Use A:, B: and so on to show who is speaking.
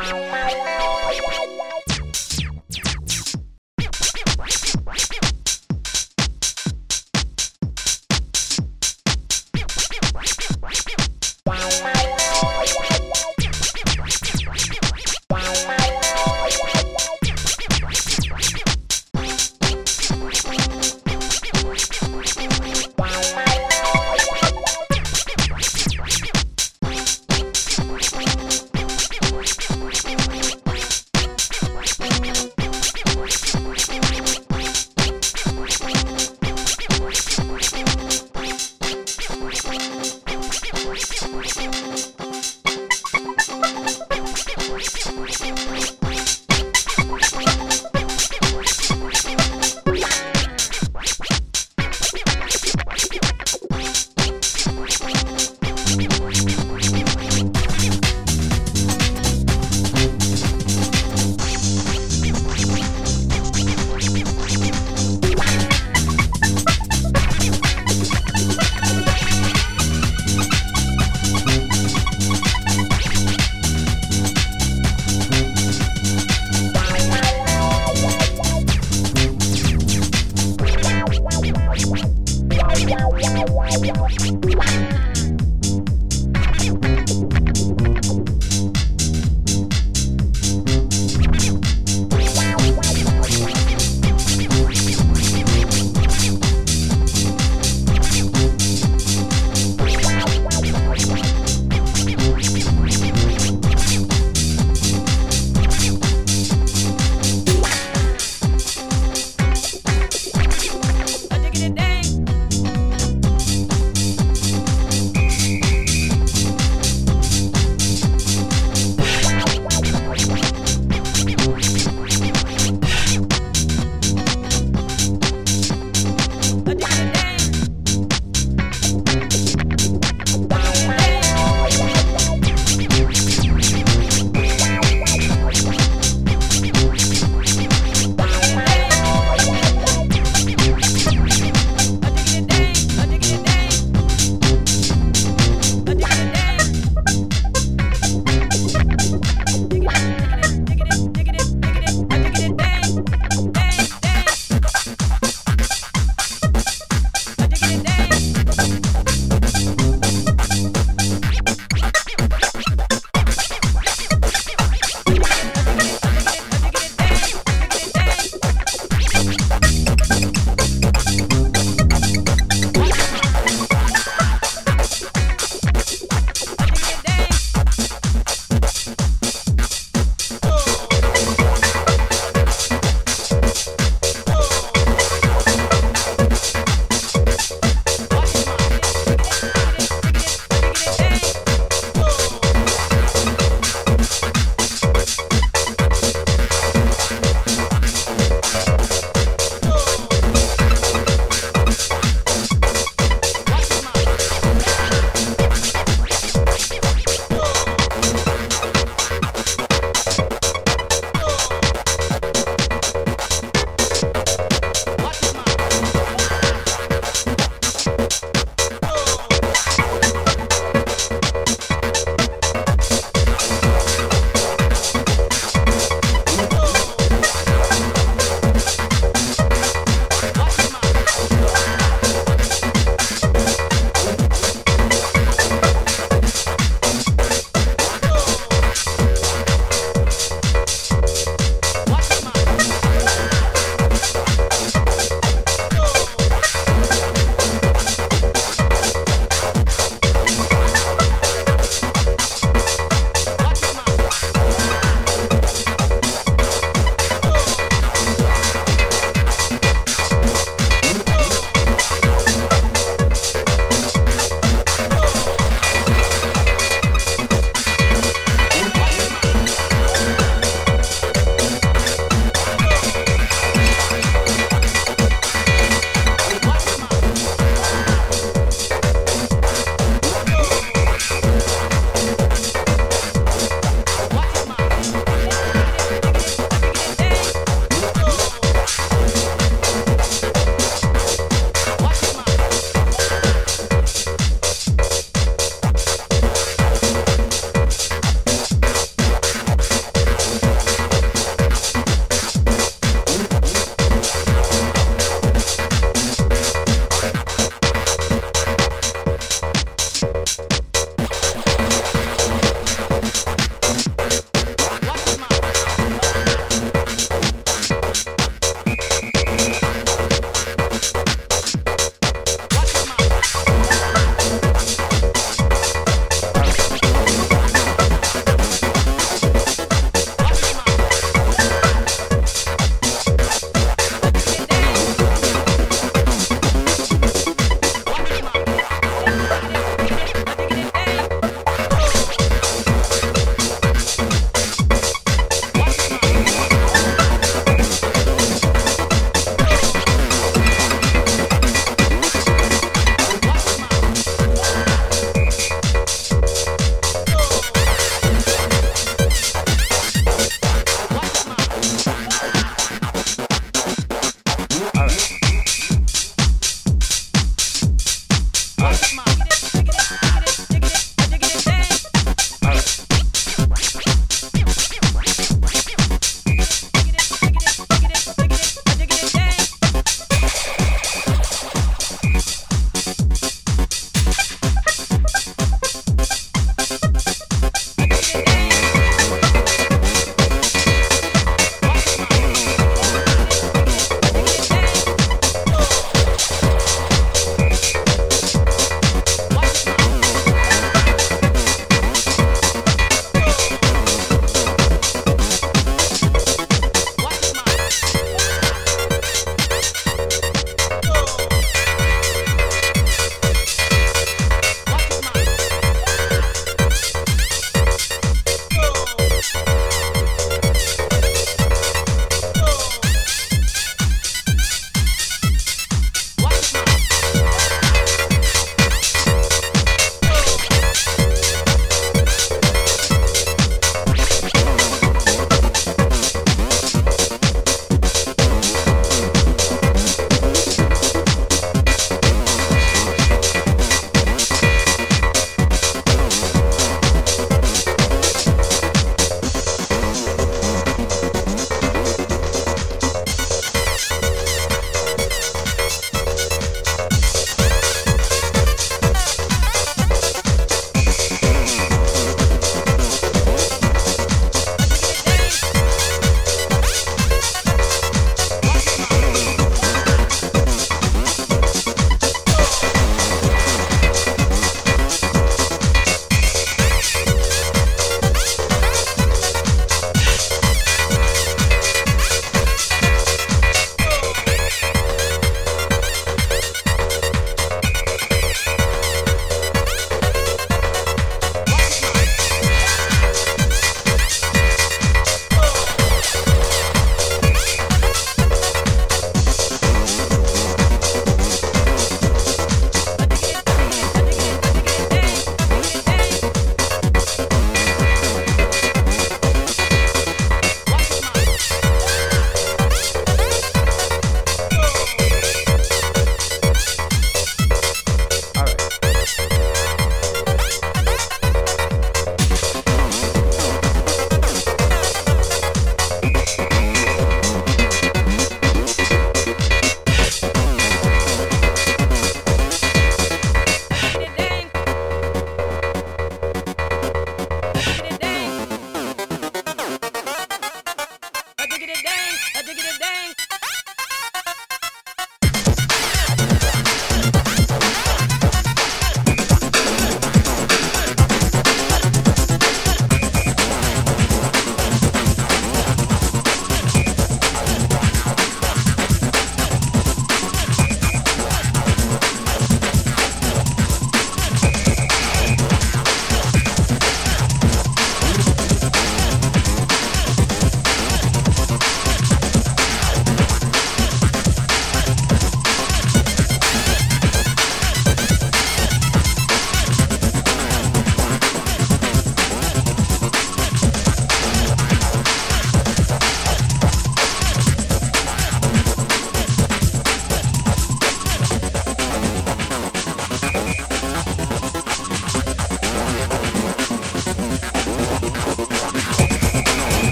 A: Bye.